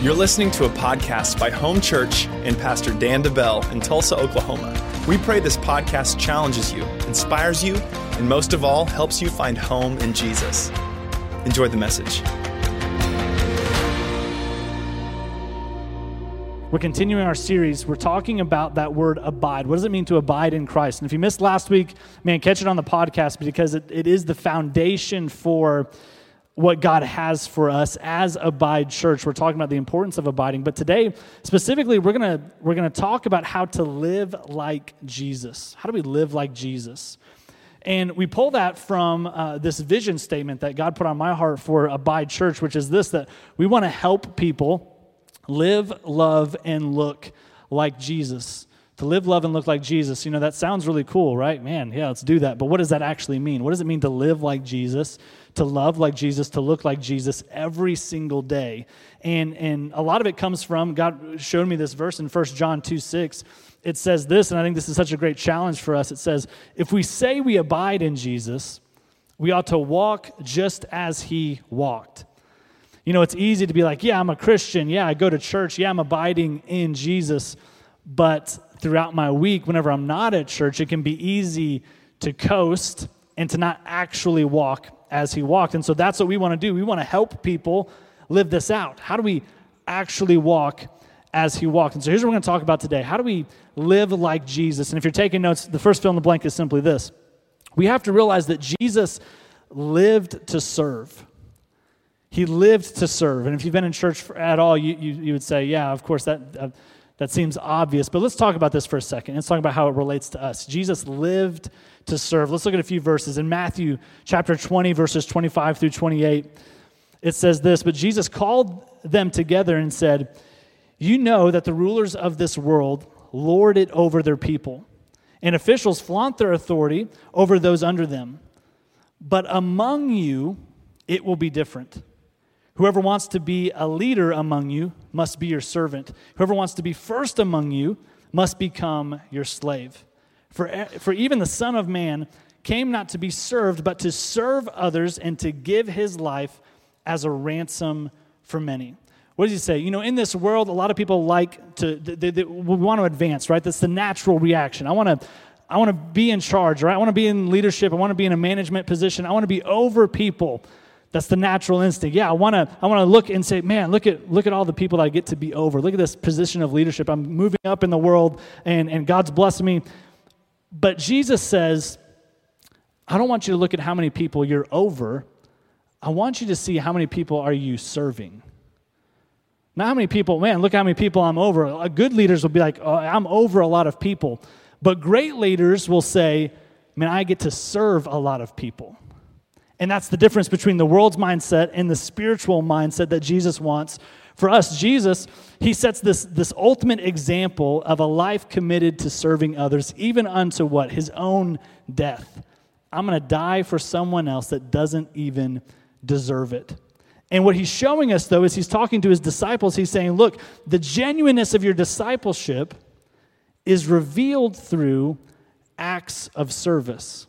You're listening to a podcast by Home Church and Pastor Dan DeBell in Tulsa, Oklahoma. We pray this podcast challenges you, inspires you, and most of all, helps you find home in Jesus. Enjoy the message. We're continuing our series. We're talking about that word abide. What does it mean to abide in Christ? And if you missed last week, man, catch it on the podcast because it, it is the foundation for what God has for us as Abide Church. We're talking about the importance of abiding, but today specifically we're going to we're going to talk about how to live like Jesus. How do we live like Jesus? And we pull that from uh, this vision statement that God put on my heart for Abide Church, which is this that we want to help people live, love, and look like Jesus to live, love, and look like Jesus. You know, that sounds really cool, right? Man, yeah, let's do that. But what does that actually mean? What does it mean to live like Jesus, to love like Jesus, to look like Jesus every single day? And, and a lot of it comes from, God showed me this verse in 1 John 2 6. It says this, and I think this is such a great challenge for us. It says, If we say we abide in Jesus, we ought to walk just as he walked. You know, it's easy to be like, yeah, I'm a Christian. Yeah, I go to church. Yeah, I'm abiding in Jesus. But throughout my week, whenever I'm not at church, it can be easy to coast and to not actually walk as he walked. And so that's what we want to do. We want to help people live this out. How do we actually walk as he walked? And so here's what we're going to talk about today. How do we live like Jesus? And if you're taking notes, the first fill in the blank is simply this we have to realize that Jesus lived to serve. He lived to serve. And if you've been in church at all, you, you, you would say, yeah, of course, that. Uh, that seems obvious, but let's talk about this for a second. Let's talk about how it relates to us. Jesus lived to serve. Let's look at a few verses. In Matthew chapter 20, verses 25 through 28, it says this But Jesus called them together and said, You know that the rulers of this world lord it over their people, and officials flaunt their authority over those under them. But among you, it will be different. Whoever wants to be a leader among you must be your servant. Whoever wants to be first among you must become your slave. For, for even the Son of Man came not to be served, but to serve others and to give his life as a ransom for many. What does he say? You know, in this world, a lot of people like to, they, they, we want to advance, right? That's the natural reaction. I want to. I want to be in charge, right? I want to be in leadership. I want to be in a management position. I want to be over people. That's the natural instinct. Yeah, I want to I want to look and say, "Man, look at look at all the people that I get to be over. Look at this position of leadership. I'm moving up in the world and and God's blessing me." But Jesus says, "I don't want you to look at how many people you're over. I want you to see how many people are you serving." Not how many people, man, look how many people I'm over. Uh, good leaders will be like, oh, I'm over a lot of people. But great leaders will say, man, I get to serve a lot of people. And that's the difference between the world's mindset and the spiritual mindset that Jesus wants for us. Jesus, he sets this, this ultimate example of a life committed to serving others, even unto what? His own death. I'm going to die for someone else that doesn't even deserve it. And what he's showing us, though, is he's talking to his disciples. He's saying, Look, the genuineness of your discipleship is revealed through acts of service.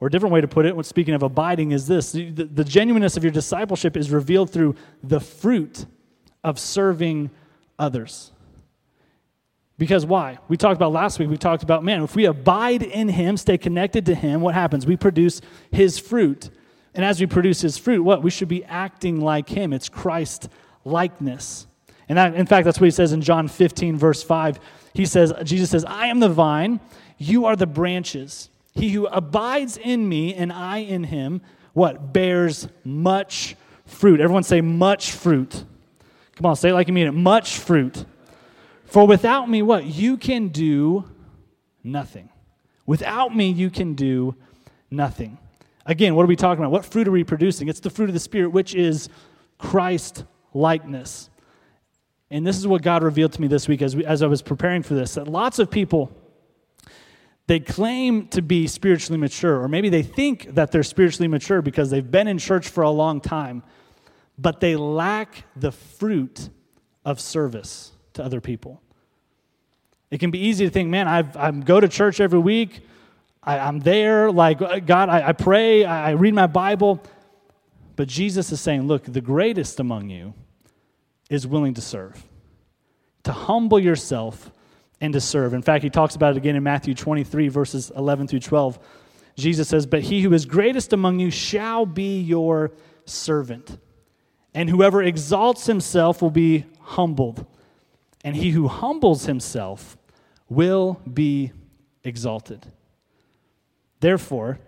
Or a different way to put it, speaking of abiding, is this the, the genuineness of your discipleship is revealed through the fruit of serving others. Because why? We talked about last week, we talked about, man, if we abide in Him, stay connected to Him, what happens? We produce His fruit. And as we produce His fruit, what? We should be acting like Him. It's Christ likeness. And that, in fact, that's what He says in John 15, verse 5. He says, Jesus says, I am the vine, you are the branches. He who abides in me and I in him, what? Bears much fruit. Everyone say, much fruit. Come on, say it like you mean it. Much fruit. For without me, what? You can do nothing. Without me, you can do nothing. Again, what are we talking about? What fruit are we producing? It's the fruit of the Spirit, which is Christ likeness. And this is what God revealed to me this week as, we, as I was preparing for this that lots of people they claim to be spiritually mature, or maybe they think that they're spiritually mature because they've been in church for a long time, but they lack the fruit of service to other people. It can be easy to think, man, I've, go to church every week. I, am there. Like, uh, God, I, I pray. I, I read my Bible. But Jesus is saying, look, the greatest among you is willing to serve, to humble yourself and to serve. In fact, he talks about it again in Matthew 23, verses 11 through 12. Jesus says, But he who is greatest among you shall be your servant. And whoever exalts himself will be humbled, and he who humbles himself will be exalted. Therefore,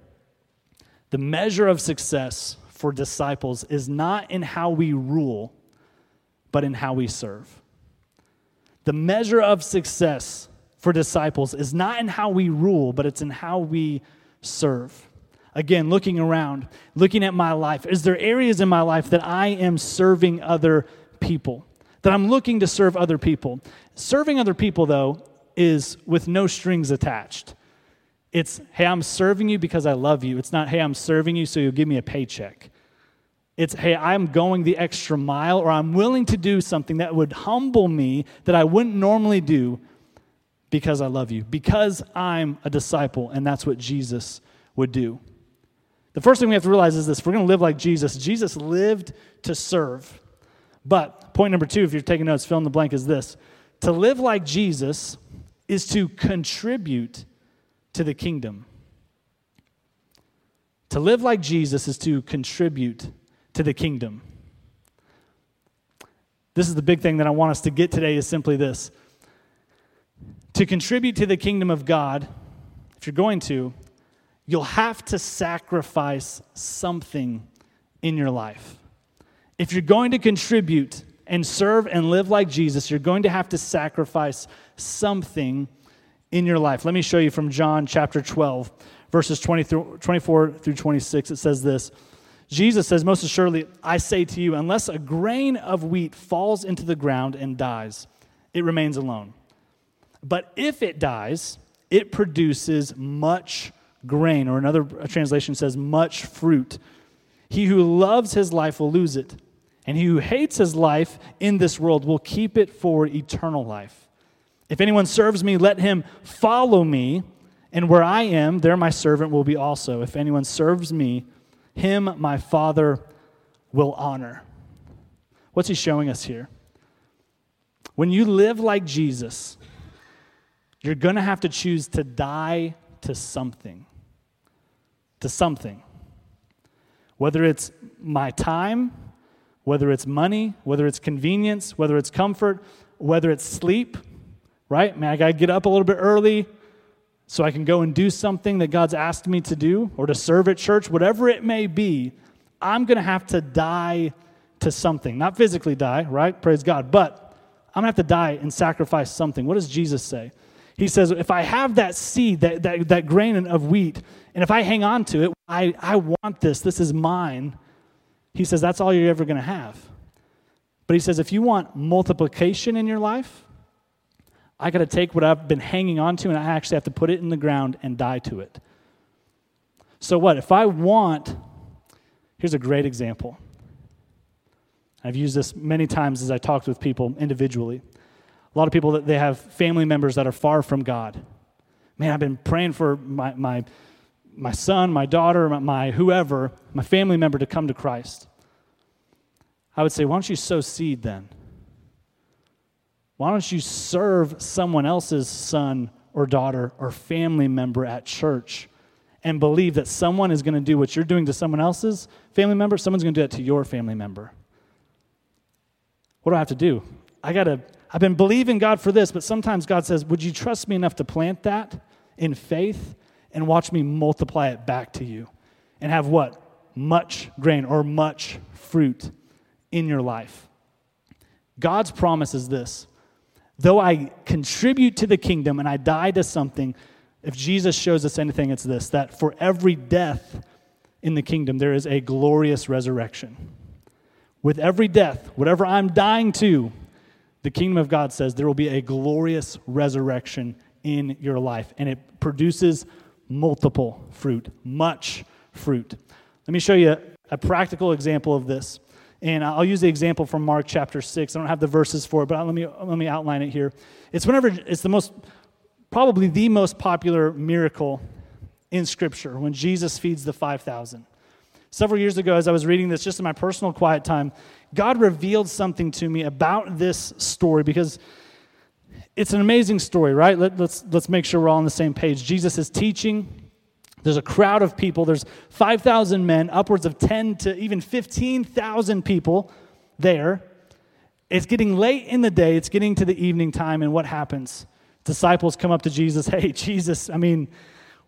the measure of success for disciples is not in how we rule, but in how we serve. The measure of success for disciples is not in how we rule, but it's in how we serve. Again, looking around, looking at my life, is there areas in my life that I am serving other people? That I'm looking to serve other people? Serving other people, though, is with no strings attached. It's, hey, I'm serving you because I love you. It's not, hey, I'm serving you so you'll give me a paycheck. It's, hey, I'm going the extra mile or I'm willing to do something that would humble me that I wouldn't normally do because I love you, because I'm a disciple, and that's what Jesus would do. The first thing we have to realize is this if we're going to live like Jesus, Jesus lived to serve. But point number two, if you're taking notes, fill in the blank, is this to live like Jesus is to contribute to the kingdom. To live like Jesus is to contribute to the kingdom. This is the big thing that I want us to get today is simply this. To contribute to the kingdom of God, if you're going to, you'll have to sacrifice something in your life. If you're going to contribute and serve and live like Jesus, you're going to have to sacrifice something in your life. Let me show you from John chapter 12, verses 20 through, 24 through 26. It says this Jesus says, Most assuredly, I say to you, unless a grain of wheat falls into the ground and dies, it remains alone. But if it dies, it produces much grain, or another translation says, much fruit. He who loves his life will lose it, and he who hates his life in this world will keep it for eternal life. If anyone serves me, let him follow me, and where I am, there my servant will be also. If anyone serves me, him my Father will honor. What's he showing us here? When you live like Jesus, you're going to have to choose to die to something. To something. Whether it's my time, whether it's money, whether it's convenience, whether it's comfort, whether it's sleep, right? Man, I got to get up a little bit early so I can go and do something that God's asked me to do or to serve at church, whatever it may be. I'm going to have to die to something. Not physically die, right? Praise God. But I'm going to have to die and sacrifice something. What does Jesus say? He says, if I have that seed, that, that, that grain of wheat, and if I hang on to it, I, I want this, this is mine. He says, that's all you're ever going to have. But he says, if you want multiplication in your life, I got to take what I've been hanging on to and I actually have to put it in the ground and die to it. So, what? If I want, here's a great example. I've used this many times as I talked with people individually. A lot of people that they have family members that are far from God. Man, I've been praying for my, my, my son, my daughter, my, my whoever, my family member to come to Christ. I would say, why don't you sow seed then? Why don't you serve someone else's son or daughter or family member at church and believe that someone is going to do what you're doing to someone else's family member? Someone's going to do that to your family member. What do I have to do? I got to, I've been believing God for this, but sometimes God says, Would you trust me enough to plant that in faith and watch me multiply it back to you and have what? Much grain or much fruit in your life. God's promise is this though I contribute to the kingdom and I die to something, if Jesus shows us anything, it's this that for every death in the kingdom, there is a glorious resurrection. With every death, whatever I'm dying to, the kingdom of God says there will be a glorious resurrection in your life, and it produces multiple fruit, much fruit. Let me show you a practical example of this. And I'll use the example from Mark chapter 6. I don't have the verses for it, but let me, let me outline it here. It's whenever it's the most, probably the most popular miracle in Scripture when Jesus feeds the 5,000. Several years ago, as I was reading this just in my personal quiet time, God revealed something to me about this story because it's an amazing story, right? Let, let's, let's make sure we're all on the same page. Jesus is teaching. There's a crowd of people. There's 5,000 men, upwards of 10 to even 15,000 people there. It's getting late in the day. It's getting to the evening time, and what happens? Disciples come up to Jesus. Hey, Jesus, I mean,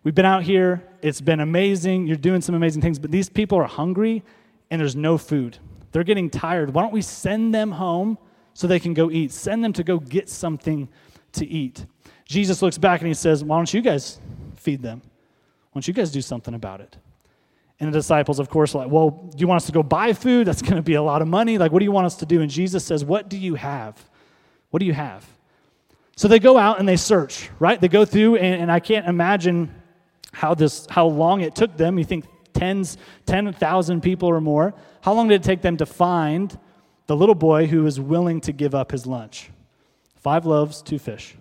we've been out here. It's been amazing. You're doing some amazing things, but these people are hungry and there's no food. They're getting tired. Why don't we send them home so they can go eat? Send them to go get something to eat. Jesus looks back and he says, Why don't you guys feed them? Why don't you guys do something about it? And the disciples, of course, are like, Well, do you want us to go buy food? That's going to be a lot of money. Like, what do you want us to do? And Jesus says, What do you have? What do you have? So they go out and they search, right? They go through, and, and I can't imagine how this how long it took them. You think tens, 10,000 people or more. How long did it take them to find the little boy who was willing to give up his lunch? Five loaves, two fish.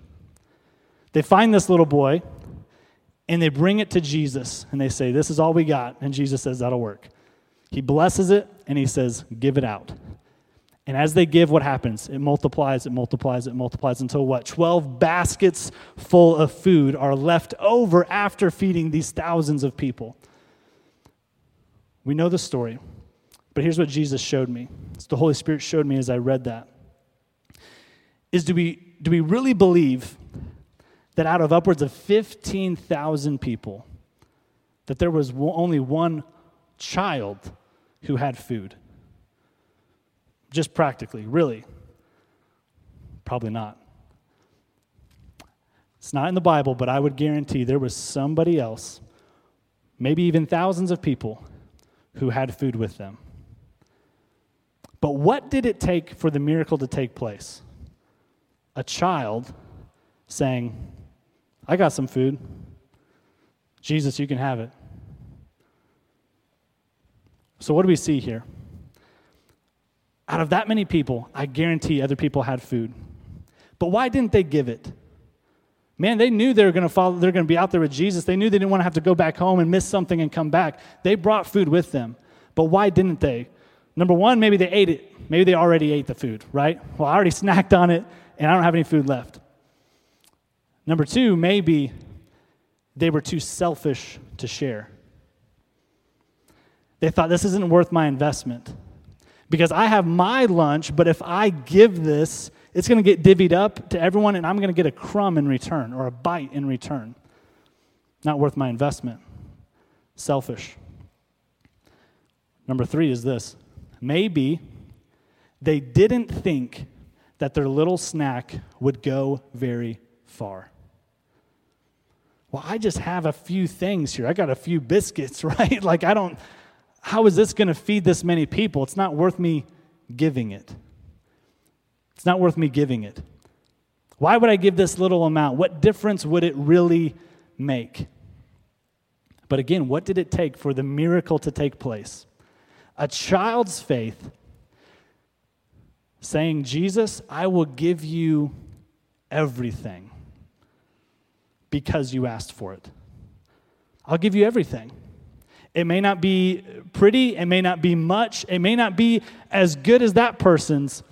They find this little boy and they bring it to Jesus and they say, This is all we got. And Jesus says, That'll work. He blesses it and he says, Give it out. And as they give, what happens? It multiplies, it multiplies, it multiplies until what? 12 baskets full of food are left over after feeding these thousands of people. We know the story, but here's what Jesus showed me. It's the Holy Spirit showed me as I read that. Is do we, do we really believe that out of upwards of 15,000 people, that there was only one child who had food? Just practically, really? Probably not. It's not in the Bible, but I would guarantee there was somebody else, maybe even thousands of people, who had food with them. But what did it take for the miracle to take place? A child saying, I got some food. Jesus, you can have it. So, what do we see here? Out of that many people, I guarantee other people had food. But why didn't they give it? Man, they knew they were going to follow, they're going to be out there with Jesus. They knew they didn't want to have to go back home and miss something and come back. They brought food with them. But why didn't they? Number one, maybe they ate it. Maybe they already ate the food, right? Well, I already snacked on it and I don't have any food left. Number two, maybe they were too selfish to share. They thought this isn't worth my investment because I have my lunch, but if I give this, it's going to get divvied up to everyone, and I'm going to get a crumb in return or a bite in return. Not worth my investment. Selfish. Number three is this maybe they didn't think that their little snack would go very far. Well, I just have a few things here. I got a few biscuits, right? like, I don't, how is this going to feed this many people? It's not worth me giving it. It's not worth me giving it. Why would I give this little amount? What difference would it really make? But again, what did it take for the miracle to take place? A child's faith saying, Jesus, I will give you everything because you asked for it. I'll give you everything. It may not be pretty, it may not be much, it may not be as good as that person's,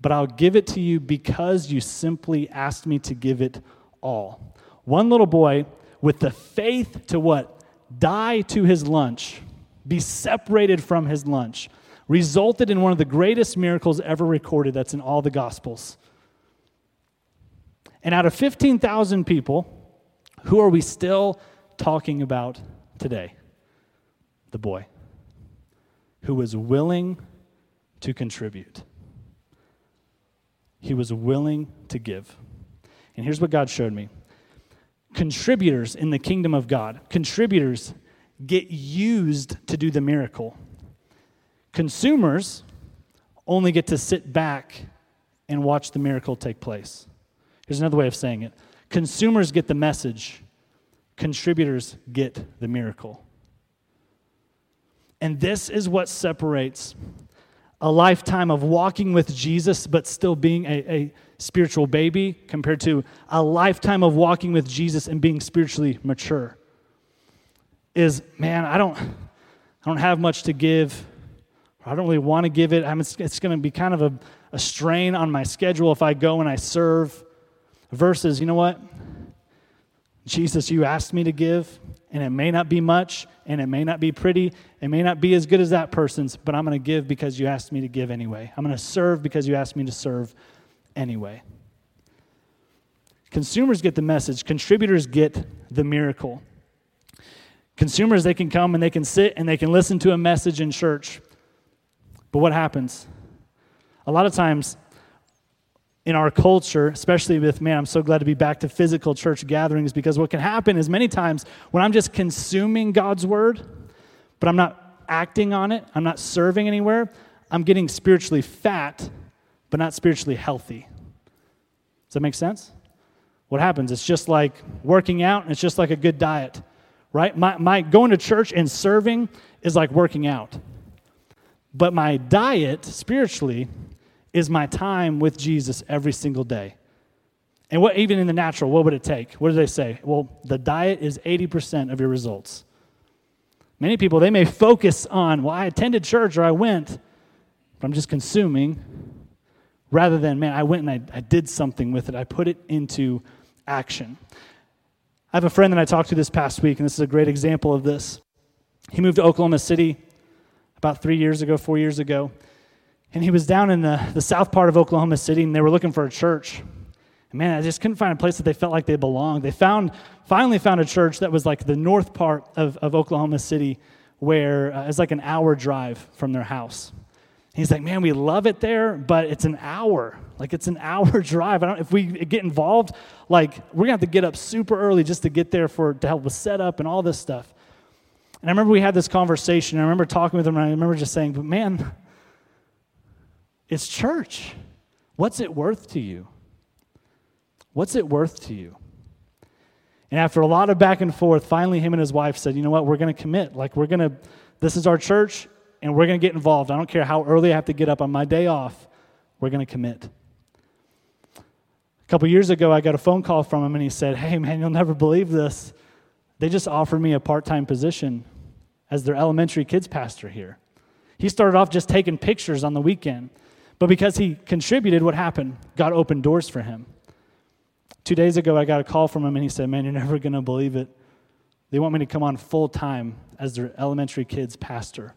but I'll give it to you because you simply asked me to give it all. One little boy with the faith to what? Die to his lunch, be separated from his lunch, resulted in one of the greatest miracles ever recorded that's in all the Gospels. And out of 15,000 people, who are we still talking about today? The boy who was willing to contribute he was willing to give. And here's what God showed me contributors in the kingdom of God, contributors get used to do the miracle. Consumers only get to sit back and watch the miracle take place. Here's another way of saying it consumers get the message, contributors get the miracle. And this is what separates a lifetime of walking with Jesus, but still being a, a, spiritual baby, compared to a lifetime of walking with Jesus and being spiritually mature. Is man, I don't, I don't have much to give I don't really want to give it. I'm, it's, it's going to be kind of a, a strain on my schedule if I go and I serve. Versus, you know what? Jesus, you asked me to give, and it may not be much, and it may not be pretty, it may not be as good as that person's, but I'm going to give because you asked me to give anyway. I'm going to serve because you asked me to serve anyway. Consumers get the message, contributors get the miracle. Consumers, they can come and they can sit and they can listen to a message in church. But what happens? A lot of times in our culture, especially with, man, I'm so glad to be back to physical church gatherings because what can happen is many times when I'm just consuming God's word, but I'm not acting on it, I'm not serving anywhere, I'm getting spiritually fat, but not spiritually healthy. Does that make sense? what happens? It's just like working out, and it's just like a good diet, right? My, my going to church and serving is like working out. But my diet spiritually is my time with Jesus every single day. And what even in the natural, what would it take? What do they say? Well, the diet is 80% of your results. Many people, they may focus on, well, I attended church or I went, but I'm just consuming, rather than, man, I went and I, I did something with it. I put it into action. I have a friend that I talked to this past week, and this is a great example of this. He moved to Oklahoma City about three years ago, four years ago, and he was down in the, the south part of Oklahoma City, and they were looking for a church. And man, I just couldn't find a place that they felt like they belonged. They found, finally found a church that was like the north part of, of Oklahoma City, where uh, it's like an hour drive from their house. He's like, man, we love it there, but it's an hour. Like it's an hour drive. I don't, if we get involved, like we're gonna have to get up super early just to get there for to help with setup and all this stuff. And I remember we had this conversation. I remember talking with him, and I remember just saying, "But man, it's church. What's it worth to you? What's it worth to you?" And after a lot of back and forth, finally, him and his wife said, "You know what? We're going to commit. Like we're going to. This is our church, and we're going to get involved. I don't care how early I have to get up on my day off. We're going to commit. A couple years ago, I got a phone call from him, and he said, Hey, man, you'll never believe this. They just offered me a part time position as their elementary kids pastor here. He started off just taking pictures on the weekend, but because he contributed, what happened? God opened doors for him. Two days ago, I got a call from him, and he said, Man, you're never going to believe it. They want me to come on full time as their elementary kids pastor.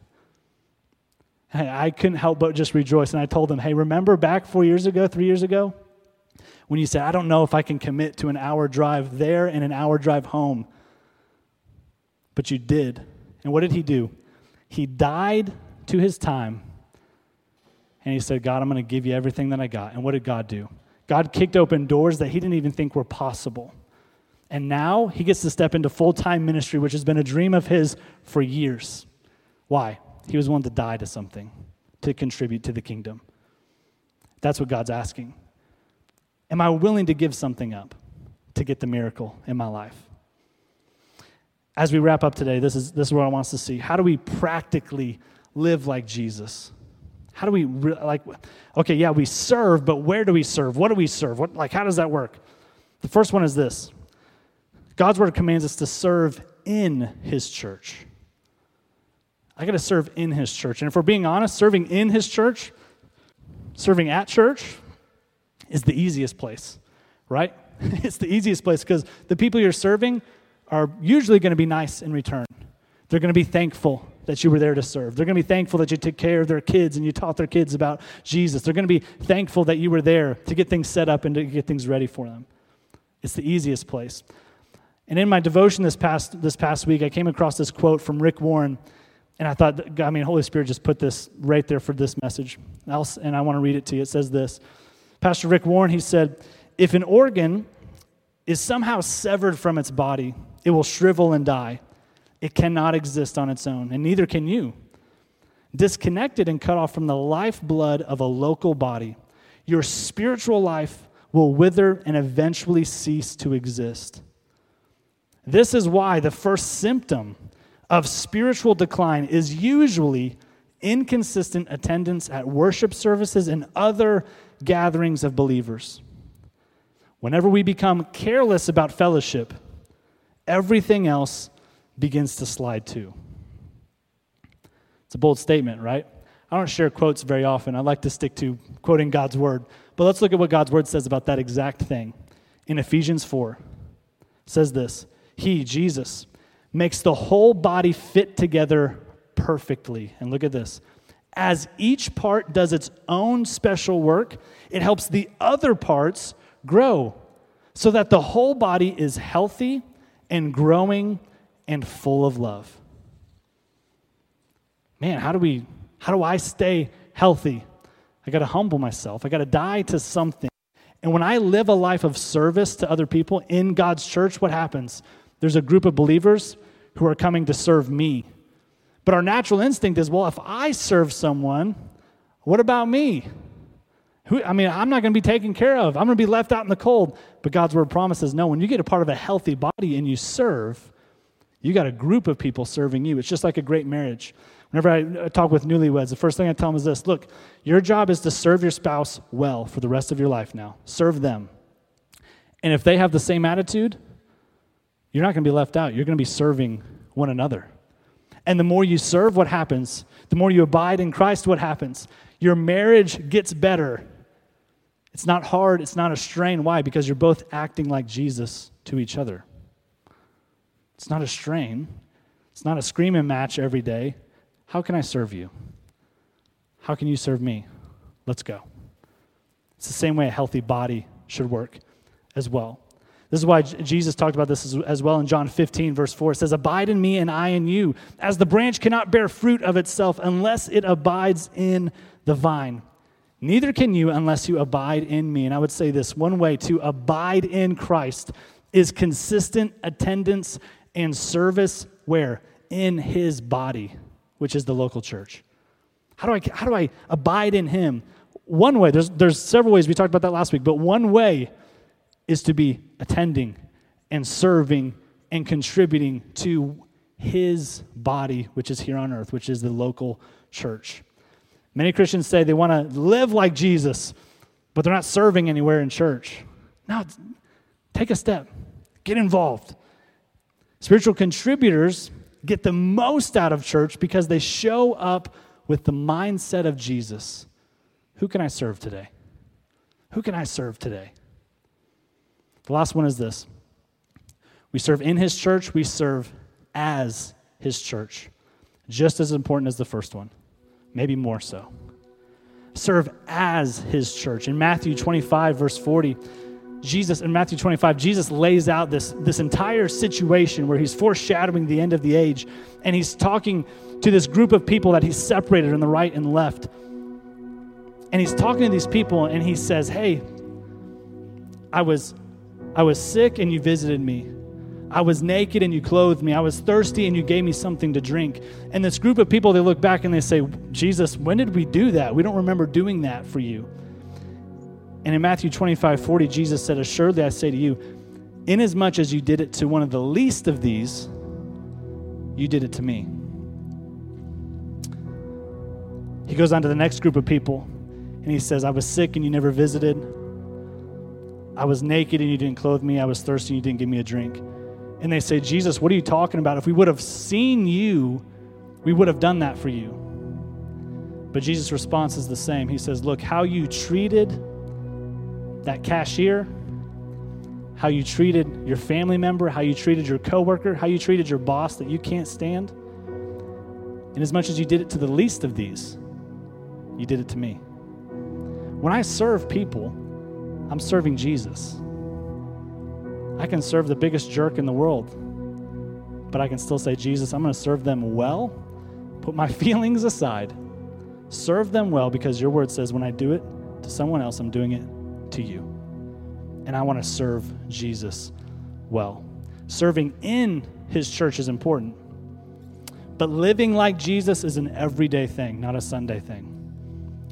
I couldn't help but just rejoice. And I told them, hey, remember back four years ago, three years ago, when you said, I don't know if I can commit to an hour drive there and an hour drive home. But you did. And what did he do? He died to his time. And he said, God, I'm going to give you everything that I got. And what did God do? God kicked open doors that he didn't even think were possible. And now he gets to step into full time ministry, which has been a dream of his for years. Why? He was willing to die to something to contribute to the kingdom. That's what God's asking. Am I willing to give something up to get the miracle in my life? As we wrap up today, this is, this is what I want us to see. How do we practically live like Jesus? How do we, re- like, okay, yeah, we serve, but where do we serve? What do we serve? What, like, how does that work? The first one is this God's word commands us to serve in his church. I got to serve in his church. And if we're being honest, serving in his church, serving at church is the easiest place, right? it's the easiest place because the people you're serving are usually going to be nice in return. They're going to be thankful that you were there to serve. They're going to be thankful that you took care of their kids and you taught their kids about Jesus. They're going to be thankful that you were there to get things set up and to get things ready for them. It's the easiest place. And in my devotion this past, this past week, I came across this quote from Rick Warren and I thought, I mean, Holy Spirit just put this right there for this message. And I want to read it to you. It says this Pastor Rick Warren, he said, If an organ is somehow severed from its body, it will shrivel and die. It cannot exist on its own, and neither can you. Disconnected and cut off from the lifeblood of a local body, your spiritual life will wither and eventually cease to exist. This is why the first symptom of spiritual decline is usually inconsistent attendance at worship services and other gatherings of believers. Whenever we become careless about fellowship, everything else begins to slide too. It's a bold statement, right? I don't share quotes very often. I like to stick to quoting God's word. But let's look at what God's word says about that exact thing. In Ephesians 4, says this He, Jesus, makes the whole body fit together perfectly. And look at this. As each part does its own special work, it helps the other parts grow so that the whole body is healthy and growing and full of love. Man, how do we how do I stay healthy? I got to humble myself. I got to die to something. And when I live a life of service to other people in God's church, what happens? There's a group of believers who are coming to serve me. But our natural instinct is well, if I serve someone, what about me? Who, I mean, I'm not going to be taken care of. I'm going to be left out in the cold. But God's word promises no, when you get a part of a healthy body and you serve, you got a group of people serving you. It's just like a great marriage. Whenever I talk with newlyweds, the first thing I tell them is this look, your job is to serve your spouse well for the rest of your life now. Serve them. And if they have the same attitude, you're not going to be left out. You're going to be serving one another. And the more you serve, what happens? The more you abide in Christ, what happens? Your marriage gets better it's not hard, it's not a strain. Why? Because you're both acting like Jesus to each other. It's not a strain, it's not a screaming match every day. How can I serve you? How can you serve me? Let's go. It's the same way a healthy body should work as well. This is why Jesus talked about this as well in John 15, verse 4. It says, Abide in me and I in you, as the branch cannot bear fruit of itself unless it abides in the vine. Neither can you unless you abide in me. And I would say this one way to abide in Christ is consistent attendance and service where? In his body, which is the local church. How do I, how do I abide in him? One way, there's, there's several ways, we talked about that last week, but one way is to be attending and serving and contributing to his body, which is here on earth, which is the local church. Many Christians say they want to live like Jesus, but they're not serving anywhere in church. Now, take a step, get involved. Spiritual contributors get the most out of church because they show up with the mindset of Jesus. Who can I serve today? Who can I serve today? The last one is this we serve in his church, we serve as his church. Just as important as the first one maybe more so. Serve as his church. In Matthew 25, verse 40, Jesus, in Matthew 25, Jesus lays out this, this entire situation where he's foreshadowing the end of the age, and he's talking to this group of people that he's separated on the right and left. And he's talking to these people, and he says, Hey, I was, I was sick, and you visited me. I was naked and you clothed me. I was thirsty and you gave me something to drink. And this group of people, they look back and they say, Jesus, when did we do that? We don't remember doing that for you. And in Matthew 25 40, Jesus said, Assuredly I say to you, inasmuch as you did it to one of the least of these, you did it to me. He goes on to the next group of people and he says, I was sick and you never visited. I was naked and you didn't clothe me. I was thirsty and you didn't give me a drink and they say, Jesus, what are you talking about? If we would have seen you, we would have done that for you. But Jesus' response is the same. He says, Look, how you treated that cashier, how you treated your family member, how you treated your coworker, how you treated your boss that you can't stand, and as much as you did it to the least of these, you did it to me. When I serve people, I'm serving Jesus. I can serve the biggest jerk in the world, but I can still say, Jesus, I'm going to serve them well, put my feelings aside, serve them well because your word says when I do it to someone else, I'm doing it to you. And I want to serve Jesus well. Serving in his church is important, but living like Jesus is an everyday thing, not a Sunday thing.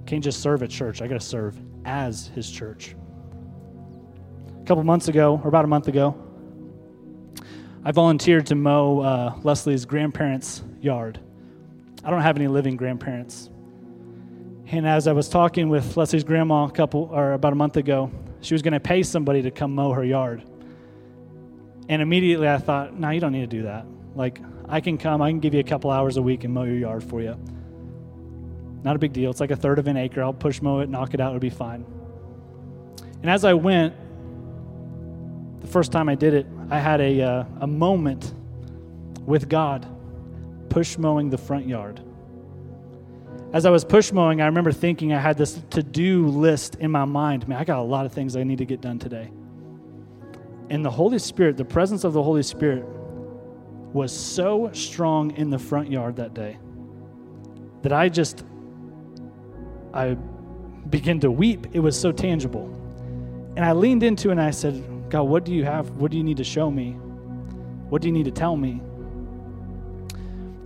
Can't just serve at church, I got to serve as his church. A couple months ago, or about a month ago, I volunteered to mow uh, Leslie's grandparents' yard. I don't have any living grandparents. And as I was talking with Leslie's grandma a couple or about a month ago, she was going to pay somebody to come mow her yard. And immediately I thought, no, you don't need to do that. Like, I can come, I can give you a couple hours a week and mow your yard for you. Not a big deal. It's like a third of an acre. I'll push mow it, knock it out, it'll be fine. And as I went, the first time I did it, I had a, uh, a moment with God push mowing the front yard. As I was push mowing, I remember thinking I had this to do list in my mind. Man, I got a lot of things I need to get done today. And the Holy Spirit, the presence of the Holy Spirit, was so strong in the front yard that day that I just, I began to weep. It was so tangible. And I leaned into and I said, God, what do you have? What do you need to show me? What do you need to tell me?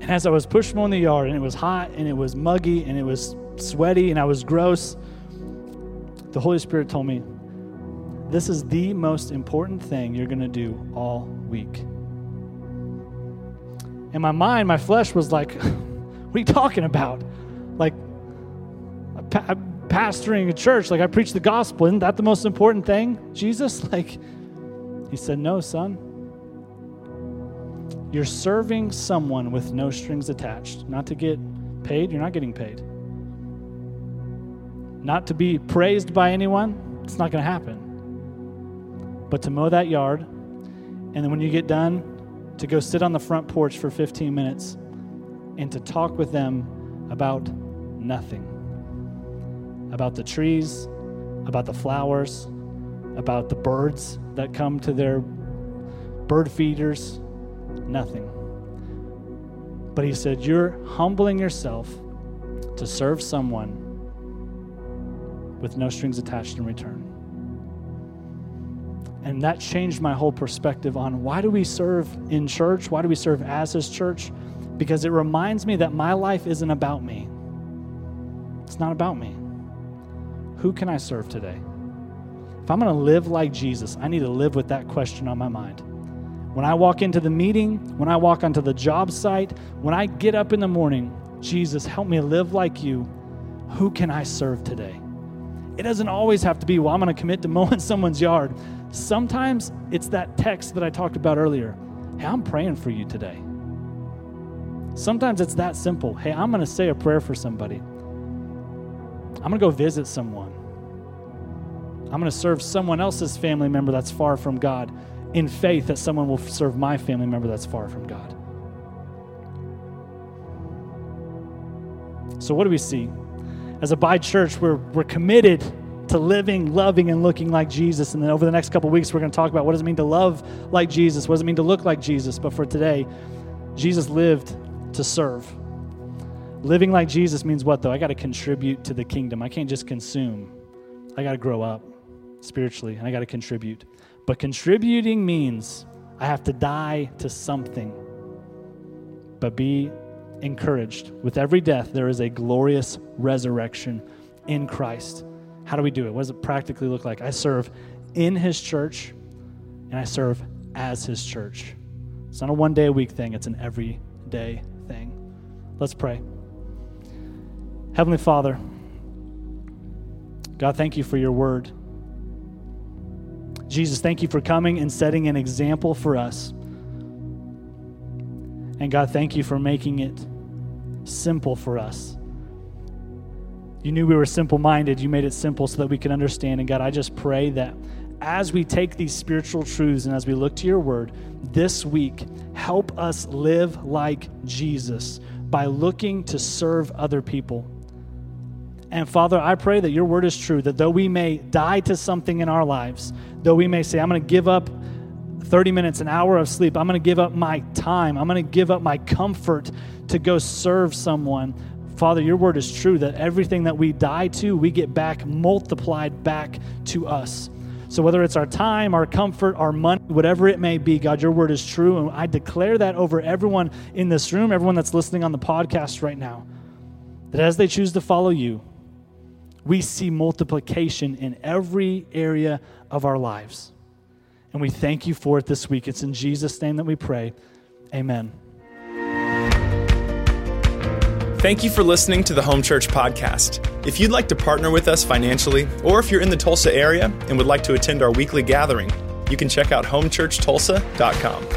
And as I was pushing on the yard, and it was hot, and it was muggy, and it was sweaty, and I was gross, the Holy Spirit told me, This is the most important thing you're going to do all week. In my mind, my flesh was like, What are you talking about? Like, pastoring a church, like I preach the gospel. Isn't that the most important thing, Jesus? Like, he said, No, son. You're serving someone with no strings attached. Not to get paid, you're not getting paid. Not to be praised by anyone, it's not going to happen. But to mow that yard, and then when you get done, to go sit on the front porch for 15 minutes and to talk with them about nothing about the trees, about the flowers, about the birds that come to their bird feeders, nothing. But he said, You're humbling yourself to serve someone with no strings attached in return. And that changed my whole perspective on why do we serve in church? Why do we serve as his church? Because it reminds me that my life isn't about me. It's not about me. Who can I serve today? If I'm going to live like Jesus, I need to live with that question on my mind. When I walk into the meeting, when I walk onto the job site, when I get up in the morning, Jesus, help me live like you. Who can I serve today? It doesn't always have to be, well, I'm going to commit to mowing someone's yard. Sometimes it's that text that I talked about earlier. Hey, I'm praying for you today. Sometimes it's that simple. Hey, I'm going to say a prayer for somebody. I'm going to go visit someone. I'm going to serve someone else's family member that's far from God in faith that someone will serve my family member that's far from God. So, what do we see? As Abide Church, we're, we're committed to living, loving, and looking like Jesus. And then over the next couple weeks, we're going to talk about what does it mean to love like Jesus? What does it mean to look like Jesus? But for today, Jesus lived to serve. Living like Jesus means what, though? I got to contribute to the kingdom. I can't just consume, I got to grow up spiritually, and I got to contribute. But contributing means I have to die to something. But be encouraged. With every death, there is a glorious resurrection in Christ. How do we do it? What does it practically look like? I serve in His church and I serve as His church. It's not a one day a week thing, it's an everyday thing. Let's pray. Heavenly Father, God, thank you for your word. Jesus, thank you for coming and setting an example for us. And God, thank you for making it simple for us. You knew we were simple minded. You made it simple so that we could understand. And God, I just pray that as we take these spiritual truths and as we look to your word this week, help us live like Jesus by looking to serve other people. And Father, I pray that your word is true, that though we may die to something in our lives, though we may say, I'm going to give up 30 minutes, an hour of sleep, I'm going to give up my time, I'm going to give up my comfort to go serve someone. Father, your word is true that everything that we die to, we get back multiplied back to us. So, whether it's our time, our comfort, our money, whatever it may be, God, your word is true. And I declare that over everyone in this room, everyone that's listening on the podcast right now, that as they choose to follow you, we see multiplication in every area of our lives. And we thank you for it this week. It's in Jesus' name that we pray. Amen. Thank you for listening to the Home Church Podcast. If you'd like to partner with us financially, or if you're in the Tulsa area and would like to attend our weekly gathering, you can check out homechurchtulsa.com.